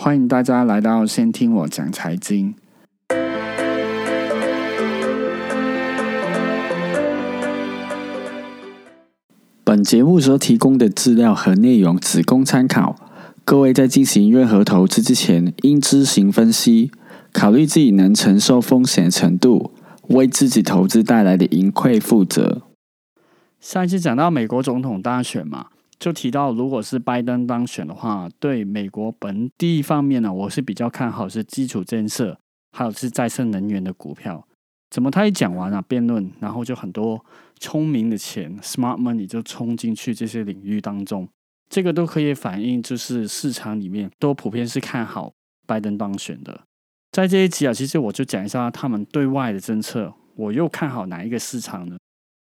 欢迎大家来到先听我讲财经。本节目所提供的资料和内容只供参考，各位在进行任何投资之前，应自行分析，考虑自己能承受风险程度，为自己投资带来的盈亏负责。上一次讲到美国总统大选嘛，就提到如果是拜登当选的话，对美国本地方面呢，我是比较看好是基础建设，还有是再生能源的股票。怎么他一讲完啊，辩论，然后就很多聪明的钱 （smart money） 就冲进去这些领域当中，这个都可以反映就是市场里面都普遍是看好拜登当选的。在这一集啊，其实我就讲一下他们对外的政策，我又看好哪一个市场呢？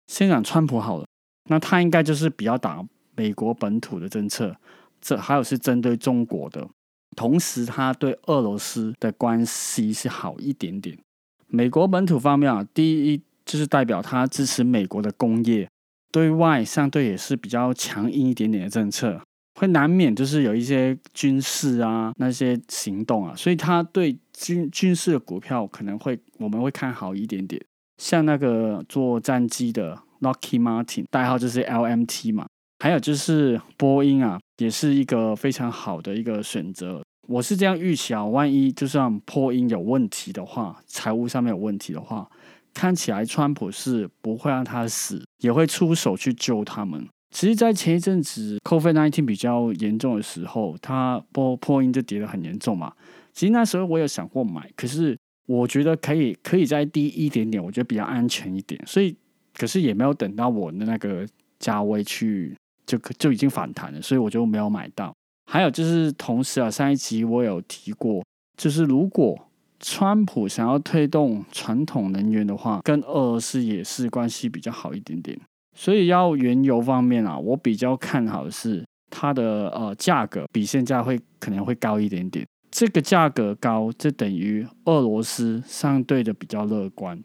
先讲川普好了，那他应该就是比较打美国本土的政策，这还有是针对中国的，同时他对俄罗斯的关系是好一点点。美国本土方面啊，第一就是代表他支持美国的工业，对外相对也是比较强硬一点点的政策，会难免就是有一些军事啊那些行动啊，所以他对军军事的股票可能会我们会看好一点点，像那个做战机的 Lockheed Martin，代号就是 LMT 嘛，还有就是波音啊，也是一个非常好的一个选择。我是这样预期啊，万一就算破音有问题的话，财务上面有问题的话，看起来川普是不会让他死，也会出手去救他们。其实，在前一阵子 COVID-19 比较严重的时候，它破破音就跌得很严重嘛。其实那时候我有想过买，可是我觉得可以可以再低一点点，我觉得比较安全一点。所以，可是也没有等到我的那个价位去，就就已经反弹了，所以我就没有买到。还有就是，同时啊，上一集我有提过，就是如果川普想要推动传统能源的话，跟俄罗斯也是关系比较好一点点。所以要原油方面啊，我比较看好的是它的呃价格比现在会可能会高一点点。这个价格高，这等于俄罗斯相对的比较乐观，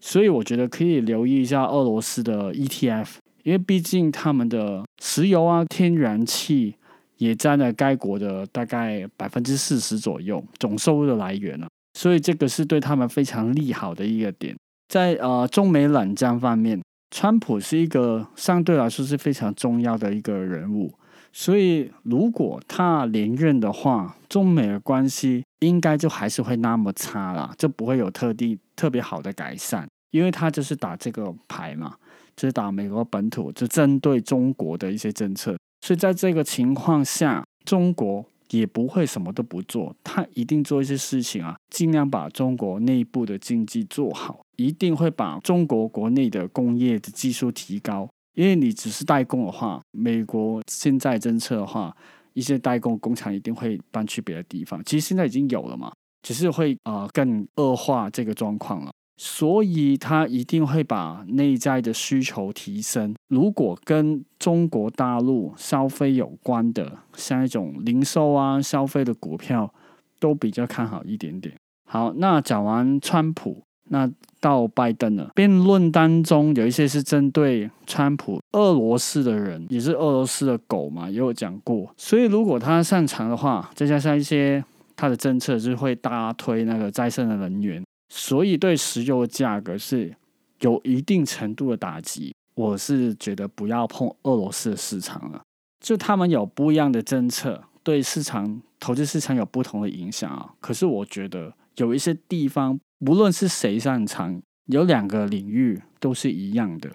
所以我觉得可以留意一下俄罗斯的 ETF，因为毕竟他们的石油啊、天然气。也占了该国的大概百分之四十左右总收入的来源了，所以这个是对他们非常利好的一个点。在呃中美冷战方面，川普是一个相对来说是非常重要的一个人物，所以如果他连任的话，中美的关系应该就还是会那么差啦，就不会有特地特别好的改善，因为他就是打这个牌嘛，就打美国本土，就针对中国的一些政策。所以在这个情况下，中国也不会什么都不做，他一定做一些事情啊，尽量把中国内部的经济做好，一定会把中国国内的工业的技术提高。因为你只是代工的话，美国现在政策的话，一些代工工厂一定会搬去别的地方。其实现在已经有了嘛，只是会啊更恶化这个状况了。所以，他一定会把内在的需求提升。如果跟中国大陆消费有关的，像一种零售啊、消费的股票，都比较看好一点点。好，那讲完川普，那到拜登了。辩论当中有一些是针对川普，俄罗斯的人也是俄罗斯的狗嘛，也有讲过。所以，如果他擅长的话，再加上一些他的政策，是会大推那个再生的能源。所以对石油的价格是有一定程度的打击，我是觉得不要碰俄罗斯的市场了。就他们有不一样的政策，对市场投资市场有不同的影响啊。可是我觉得有一些地方，无论是谁擅长，有两个领域都是一样的。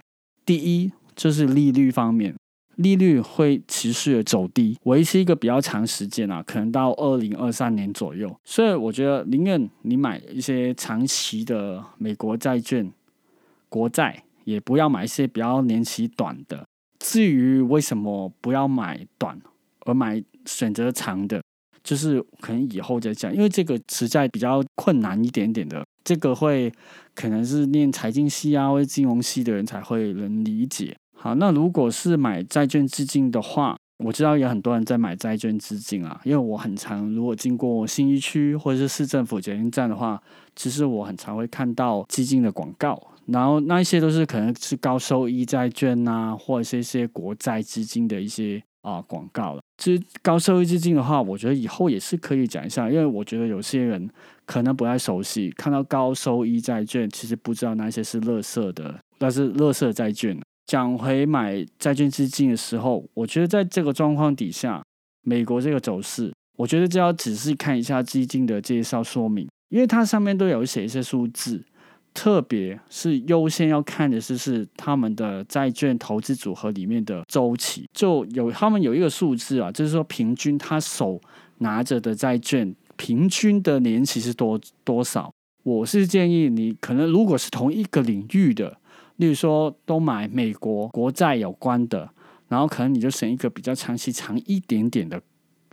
第一就是利率方面。利率会持续的走低，维持一个比较长时间啊，可能到二零二三年左右。所以我觉得宁愿你买一些长期的美国债券、国债，也不要买一些比较年期短的。至于为什么不要买短而买选择长的，就是可能以后再讲，因为这个实在比较困难一点点的。这个会可能是念财经系啊或者金融系的人才会能理解。好，那如果是买债券基金的话，我知道有很多人在买债券基金啊，因为我很常如果经过新一区或者是市政府捷运站的话，其实我很常会看到基金的广告，然后那一些都是可能是高收益债券啊，或者是一些国债基金的一些啊广告了。其实高收益基金的话，我觉得以后也是可以讲一下，因为我觉得有些人可能不太熟悉，看到高收益债券，其实不知道那些是垃圾的，那是垃圾债券。讲回买债券基金的时候，我觉得在这个状况底下，美国这个走势，我觉得就要仔细看一下基金的介绍说明，因为它上面都有写一些数字，特别是优先要看的是是他们的债券投资组合里面的周期，就有他们有一个数字啊，就是说平均他手拿着的债券平均的年期是多多少。我是建议你可能如果是同一个领域的。例如说，都买美国国债有关的，然后可能你就省一个比较长期、长一点点的，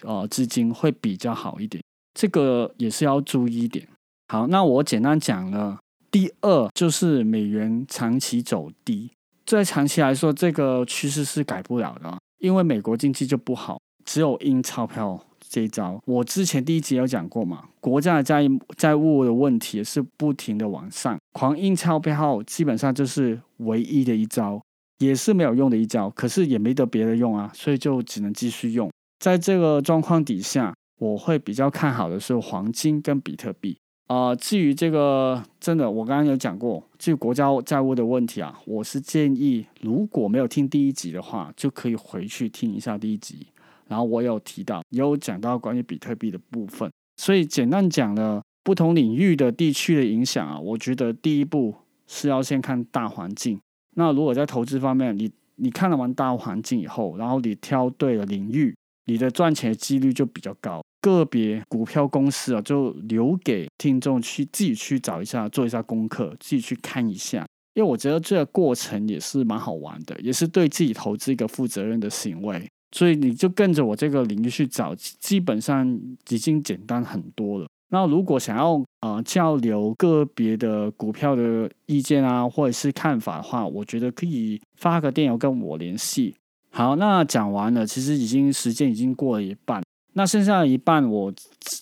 呃，资金会比较好一点。这个也是要注意一点。好，那我简单讲了。第二就是美元长期走低，在长期来说，这个趋势是改不了的，因为美国经济就不好，只有印钞票。这一招，我之前第一集有讲过嘛，国家的债债务的问题是不停的往上，狂印钞票基本上就是唯一的一招，也是没有用的一招，可是也没得别的用啊，所以就只能继续用。在这个状况底下，我会比较看好的是黄金跟比特币啊。至于这个真的，我刚刚有讲过，至于国家债务的问题啊，我是建议如果没有听第一集的话，就可以回去听一下第一集。然后我有提到，也有讲到关于比特币的部分，所以简单讲了不同领域的地区的影响啊。我觉得第一步是要先看大环境。那如果在投资方面，你你看了完大环境以后，然后你挑对了领域，你的赚钱几率就比较高。个别股票公司啊，就留给听众去自己去找一下，做一下功课，自己去看一下。因为我觉得这个过程也是蛮好玩的，也是对自己投资一个负责任的行为。所以你就跟着我这个领域去找，基本上已经简单很多了。那如果想要呃交流个别的股票的意见啊，或者是看法的话，我觉得可以发个电邮跟我联系。好，那讲完了，其实已经时间已经过了一半，那剩下的一半我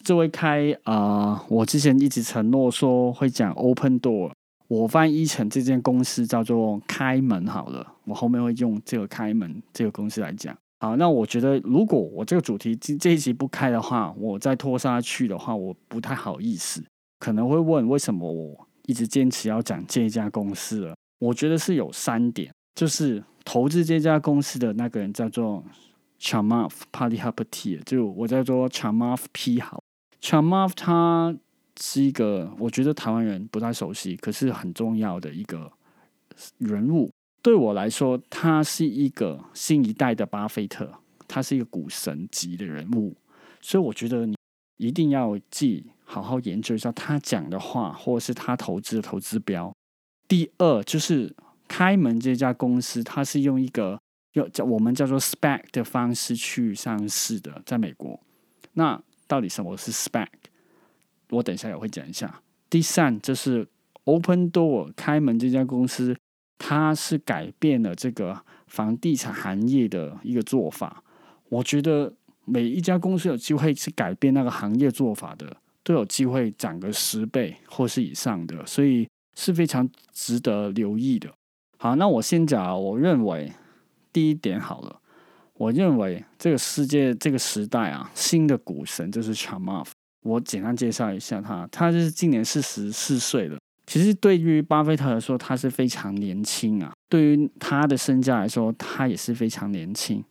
就会开啊，我之前一直承诺说会讲 Open Door，我翻译成这间公司叫做开门好了，我后面会用这个开门这个公司来讲。好，那我觉得如果我这个主题这这一集不开的话，我再拖下去的话，我不太好意思，可能会问为什么我一直坚持要讲这家公司了。我觉得是有三点，就是投资这家公司的那个人叫做 Chamath Palihapiti，就我在做 Chamath P 好，Chamath 他是一个我觉得台湾人不太熟悉，可是很重要的一个人物。对我来说，他是一个新一代的巴菲特，他是一个股神级的人物，所以我觉得你一定要记，好好研究一下他讲的话，或是他投资的投资标。第二就是开门这家公司，它是用一个要叫我们叫做 SPAC 的方式去上市的，在美国。那到底什么是 SPAC？我等一下也会讲一下。第三就是 Open Door 开门这家公司。它是改变了这个房地产行业的一个做法。我觉得每一家公司有机会去改变那个行业做法的，都有机会涨个十倍或是以上的，所以是非常值得留意的。好，那我先讲，我认为第一点好了。我认为这个世界这个时代啊，新的股神就是 Chamath。我简单介绍一下他，他就是今年四十四岁了。其实对于巴菲特来说，他是非常年轻啊。对于他的身价来说，他也是非常年轻。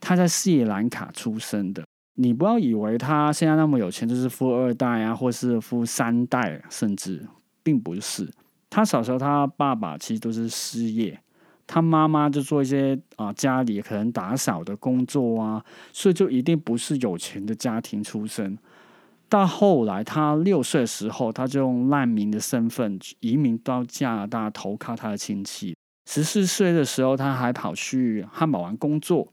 他在斯里兰卡出生的，你不要以为他现在那么有钱就是富二代啊，或是富三代，甚至并不是。他小时候，他爸爸其实都是失业，他妈妈就做一些啊家里可能打扫的工作啊，所以就一定不是有钱的家庭出身。到后来，他六岁的时候，他就用难民的身份移民到加拿大投靠他的亲戚。十四岁的时候，他还跑去汉堡王工作，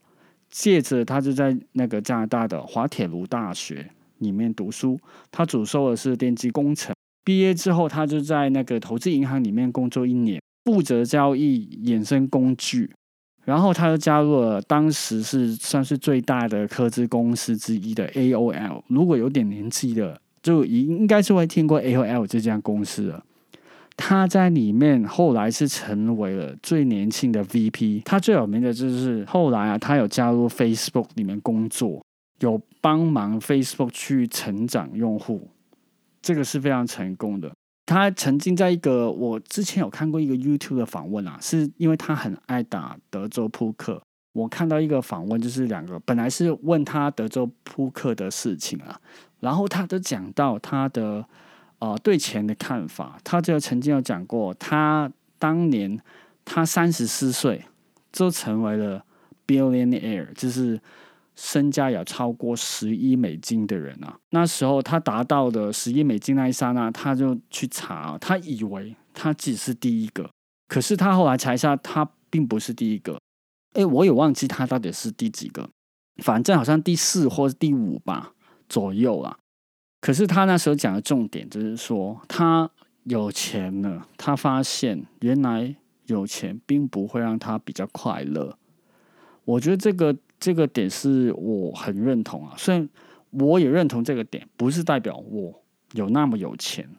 借着他就在那个加拿大的滑铁卢大学里面读书。他主修的是电机工程。毕业之后，他就在那个投资银行里面工作一年，负责交易衍生工具。然后他又加入了当时是算是最大的科技公司之一的 AOL。如果有点年纪的，就应应该是会听过 AOL 这家公司了。他在里面后来是成为了最年轻的 VP。他最有名的就是后来啊，他有加入 Facebook 里面工作，有帮忙 Facebook 去成长用户，这个是非常成功的。他曾经在一个我之前有看过一个 YouTube 的访问啊，是因为他很爱打德州扑克。我看到一个访问，就是两个本来是问他德州扑克的事情啊，然后他都讲到他的呃对钱的看法。他就曾经有讲过，他当年他三十四岁就成为了 billionaire，就是身家有超过十亿美金的人啊。那时候他达到的十亿美金那一刹那，他就去查，他以为他自己是第一个，可是他后来查一下，他并不是第一个。哎，我也忘记他到底是第几个，反正好像第四或者第五吧左右啦。可是他那时候讲的重点就是说，他有钱了，他发现原来有钱并不会让他比较快乐。我觉得这个这个点是我很认同啊。虽然我也认同这个点，不是代表我有那么有钱，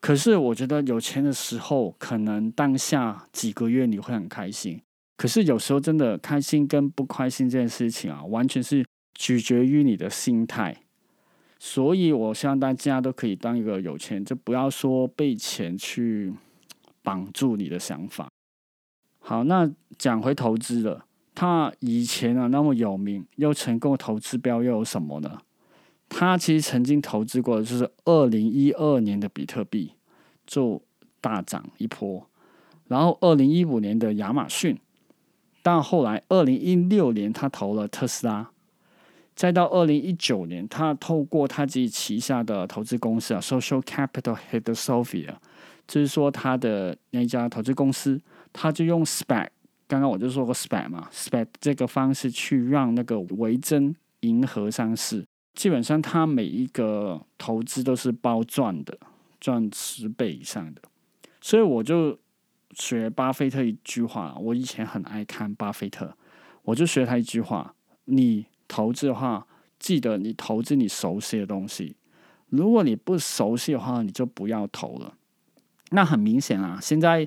可是我觉得有钱的时候，可能当下几个月你会很开心。可是有时候真的开心跟不开心这件事情啊，完全是取决于你的心态。所以我希望大家都可以当一个有钱，就不要说被钱去绑住你的想法。好，那讲回投资了，他以前啊那么有名又成功投资标又有什么呢？他其实曾经投资过的就是二零一二年的比特币，就大涨一波，然后二零一五年的亚马逊。但后来，二零一六年他投了特斯拉，再到二零一九年，他透过他自己旗下的投资公司啊，Social Capital Head Sophia，就是说他的那家投资公司，他就用 Spec 刚刚我就说过 SPAC 嘛，SPAC 这个方式去让那个维珍银河上市，基本上他每一个投资都是包赚的，赚十倍以上的，所以我就。学巴菲特一句话，我以前很爱看巴菲特，我就学他一句话：你投资的话，记得你投资你熟悉的东西。如果你不熟悉的话，你就不要投了。那很明显啊，现在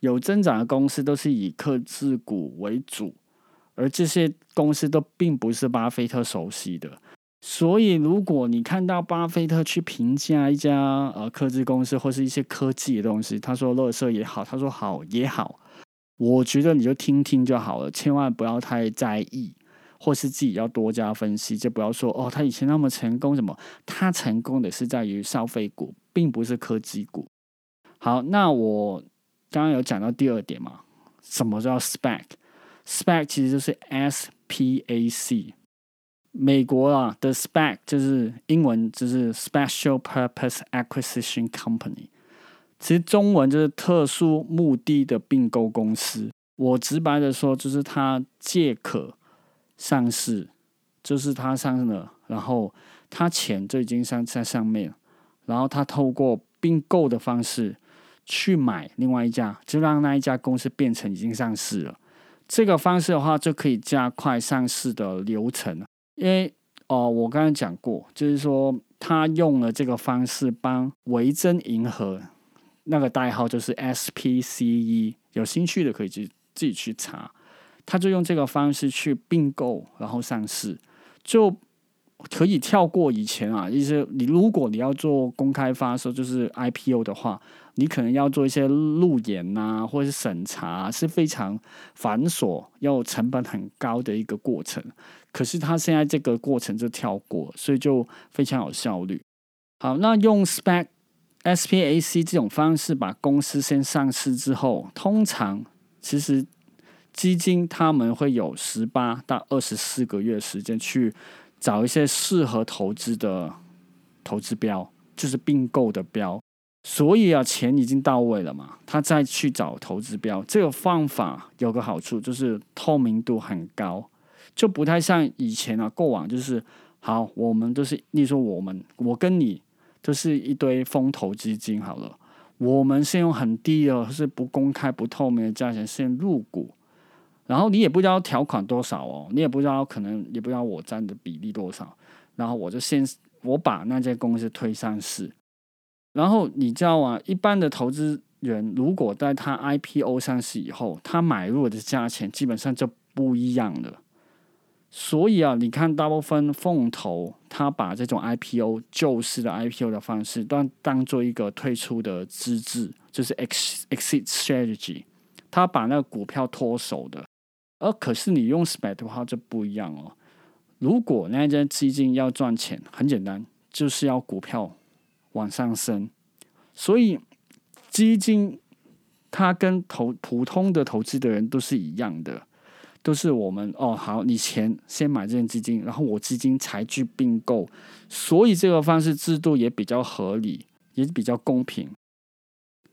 有增长的公司都是以科技股为主，而这些公司都并不是巴菲特熟悉的。所以，如果你看到巴菲特去评价一家呃科技公司或是一些科技的东西，他说“乐色也好，他说“好也好”，我觉得你就听听就好了，千万不要太在意，或是自己要多加分析，就不要说哦，他以前那么成功，什么他成功的是在于消费股，并不是科技股。好，那我刚刚有讲到第二点嘛，什么叫 spec？spec 其实就是 SPAC。美国啊的 spec 就是英文就是 Special Purpose Acquisition Company，其实中文就是特殊目的的并购公司。我直白的说，就是它借壳上市，就是它上了，然后它钱就已经上在上面，然后它透过并购的方式去买另外一家，就让那一家公司变成已经上市了。这个方式的话，就可以加快上市的流程。因为哦，我刚刚讲过，就是说他用了这个方式帮维珍银河那个代号就是 SPCE，有兴趣的可以去自己去查。他就用这个方式去并购，然后上市，就可以跳过以前啊。就是你如果你要做公开发售，就是 IPO 的话。你可能要做一些路演呐，或者是审查，是非常繁琐又成本很高的一个过程。可是他现在这个过程就跳过，所以就非常有效率。好，那用 SPAC、SPAC 这种方式把公司先上市之后，通常其实基金他们会有十八到二十四个月时间去找一些适合投资的投资标，就是并购的标。所以啊，钱已经到位了嘛，他再去找投资标，这个方法有个好处就是透明度很高，就不太像以前啊，过往就是好，我们都是，例如说我们，我跟你都是一堆风投基金好了，我们先用很低的，是不公开、不透明的价钱先入股，然后你也不知道条款多少哦，你也不知道可能也不知道我占的比例多少，然后我就先我把那间公司推上市。然后你知道啊，一般的投资人如果在他 IPO 上市以后，他买入的价钱基本上就不一样了。所以啊，你看大部分凤头，他把这种 IPO 旧式的 IPO 的方式，当当做一个退出的资质，就是 exit strategy，他把那个股票脱手的。而可是你用 SPAC 的话就不一样哦。如果那间基金要赚钱，很简单，就是要股票往上升。所以基金它跟投普通的投资的人都是一样的，都是我们哦好，你钱先买这件基金，然后我基金财具并购，所以这个方式制度也比较合理，也比较公平。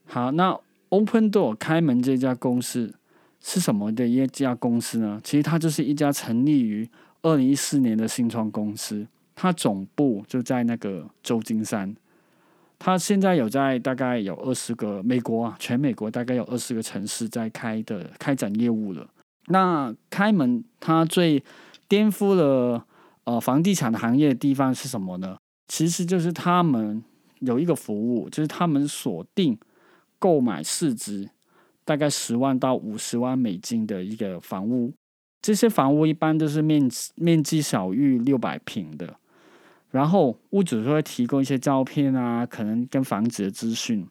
好，那 Open Door 开门这家公司。是什么的一家公司呢？其实它就是一家成立于二零一四年的新创公司，它总部就在那个旧金山。它现在有在大概有二十个美国啊，全美国大概有二十个城市在开的开展业务了。那开门它最颠覆了呃房地产行业的地方是什么呢？其实就是他们有一个服务，就是他们锁定购买市值。大概十万到五十万美金的一个房屋，这些房屋一般都是面积面积小于六百平的，然后屋主就会提供一些照片啊，可能跟房子的资讯，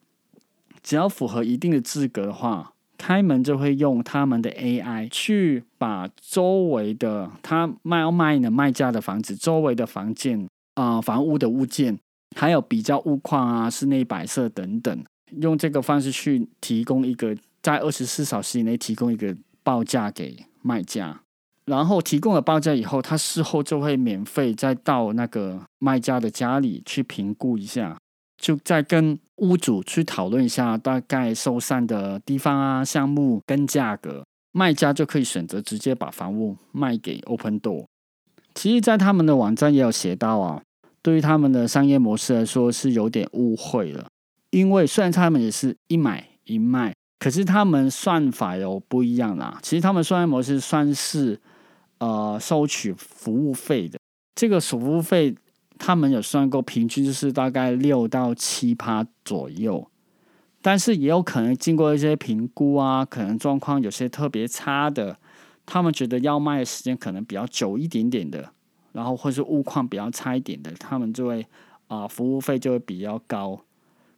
只要符合一定的资格的话，开门就会用他们的 AI 去把周围的他卖要卖的卖家的房子周围的房间啊房屋的物件，还有比较物况啊室内摆设等等，用这个方式去提供一个。在二十四小时以内提供一个报价给卖家，然后提供了报价以后，他事后就会免费再到那个卖家的家里去评估一下，就再跟屋主去讨论一下大概收散的地方啊、项目跟价格，卖家就可以选择直接把房屋卖给 Open Door。其实，在他们的网站也有写到啊，对于他们的商业模式来说是有点误会了，因为虽然他们也是一买一卖。可是他们算法有不一样啦。其实他们算业模式算是呃收取服务费的。这个服务费他们有算过，平均就是大概六到七趴左右。但是也有可能经过一些评估啊，可能状况有些特别差的，他们觉得要卖的时间可能比较久一点点的，然后或是物况比较差一点的，他们就会啊服务费就会比较高，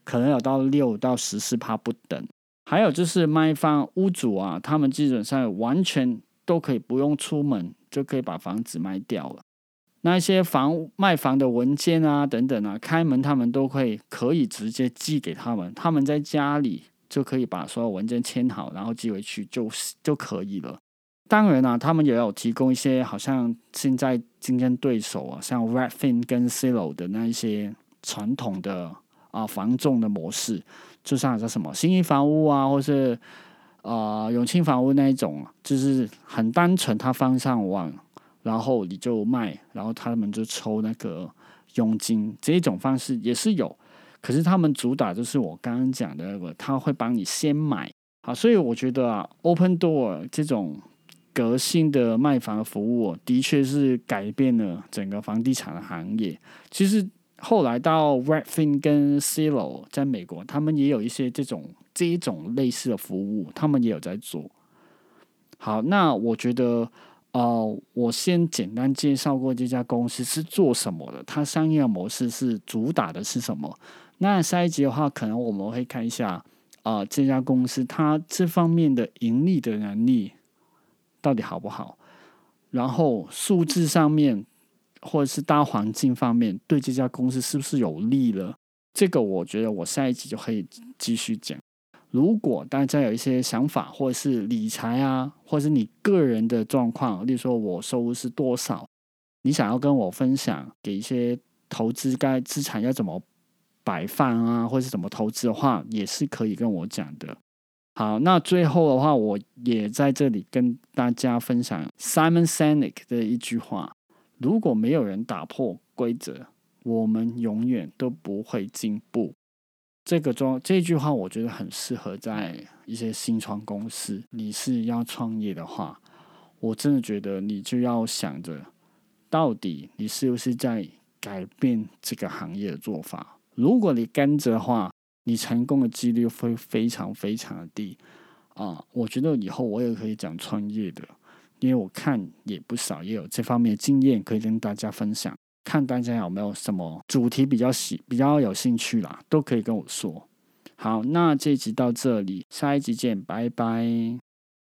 可能有到六到十四趴不等。还有就是卖方屋主啊，他们基本上完全都可以不用出门就可以把房子卖掉了。那一些房卖房的文件啊等等啊，开门他们都会可以直接寄给他们，他们在家里就可以把所有文件签好，然后寄回去就就可以了。当然啊，他们也有提供一些好像现在竞争对手啊，像 Redfin 跟 Zillow 的那一些传统的啊房仲的模式。就像叫什么新义房屋啊，或是啊永庆房屋那一种，就是很单纯，他放上网，然后你就卖，然后他们就抽那个佣金，这一种方式也是有。可是他们主打就是我刚刚讲的那个，他会帮你先买，啊，所以我觉得啊，Open Door 这种革新的卖房服务，的确是改变了整个房地产的行业。其实。后来到 Redfin 跟 Zillow 在美国，他们也有一些这种这一种类似的服务，他们也有在做。好，那我觉得，呃，我先简单介绍过这家公司是做什么的，它商业模式是主打的是什么。那下一集的话，可能我们会看一下，啊，这家公司它这方面的盈利的能力到底好不好，然后数字上面。或者是大环境方面对这家公司是不是有利了？这个我觉得我下一集就可以继续讲。如果大家有一些想法，或者是理财啊，或者是你个人的状况，例如说我收入是多少，你想要跟我分享，给一些投资该资产要怎么摆放啊，或是怎么投资的话，也是可以跟我讲的。好，那最后的话，我也在这里跟大家分享 Simon Sinek 的一句话。如果没有人打破规则，我们永远都不会进步。这个装这句话，我觉得很适合在一些新创公司。你是要创业的话，我真的觉得你就要想着，到底你是不是在改变这个行业的做法。如果你跟着的话，你成功的几率会非常非常的低啊！我觉得以后我也可以讲创业的。因为我看也不少，也有这方面的经验可以跟大家分享。看大家有没有什么主题比较喜、比较有兴趣啦，都可以跟我说。好，那这集到这里，下一集见，拜拜。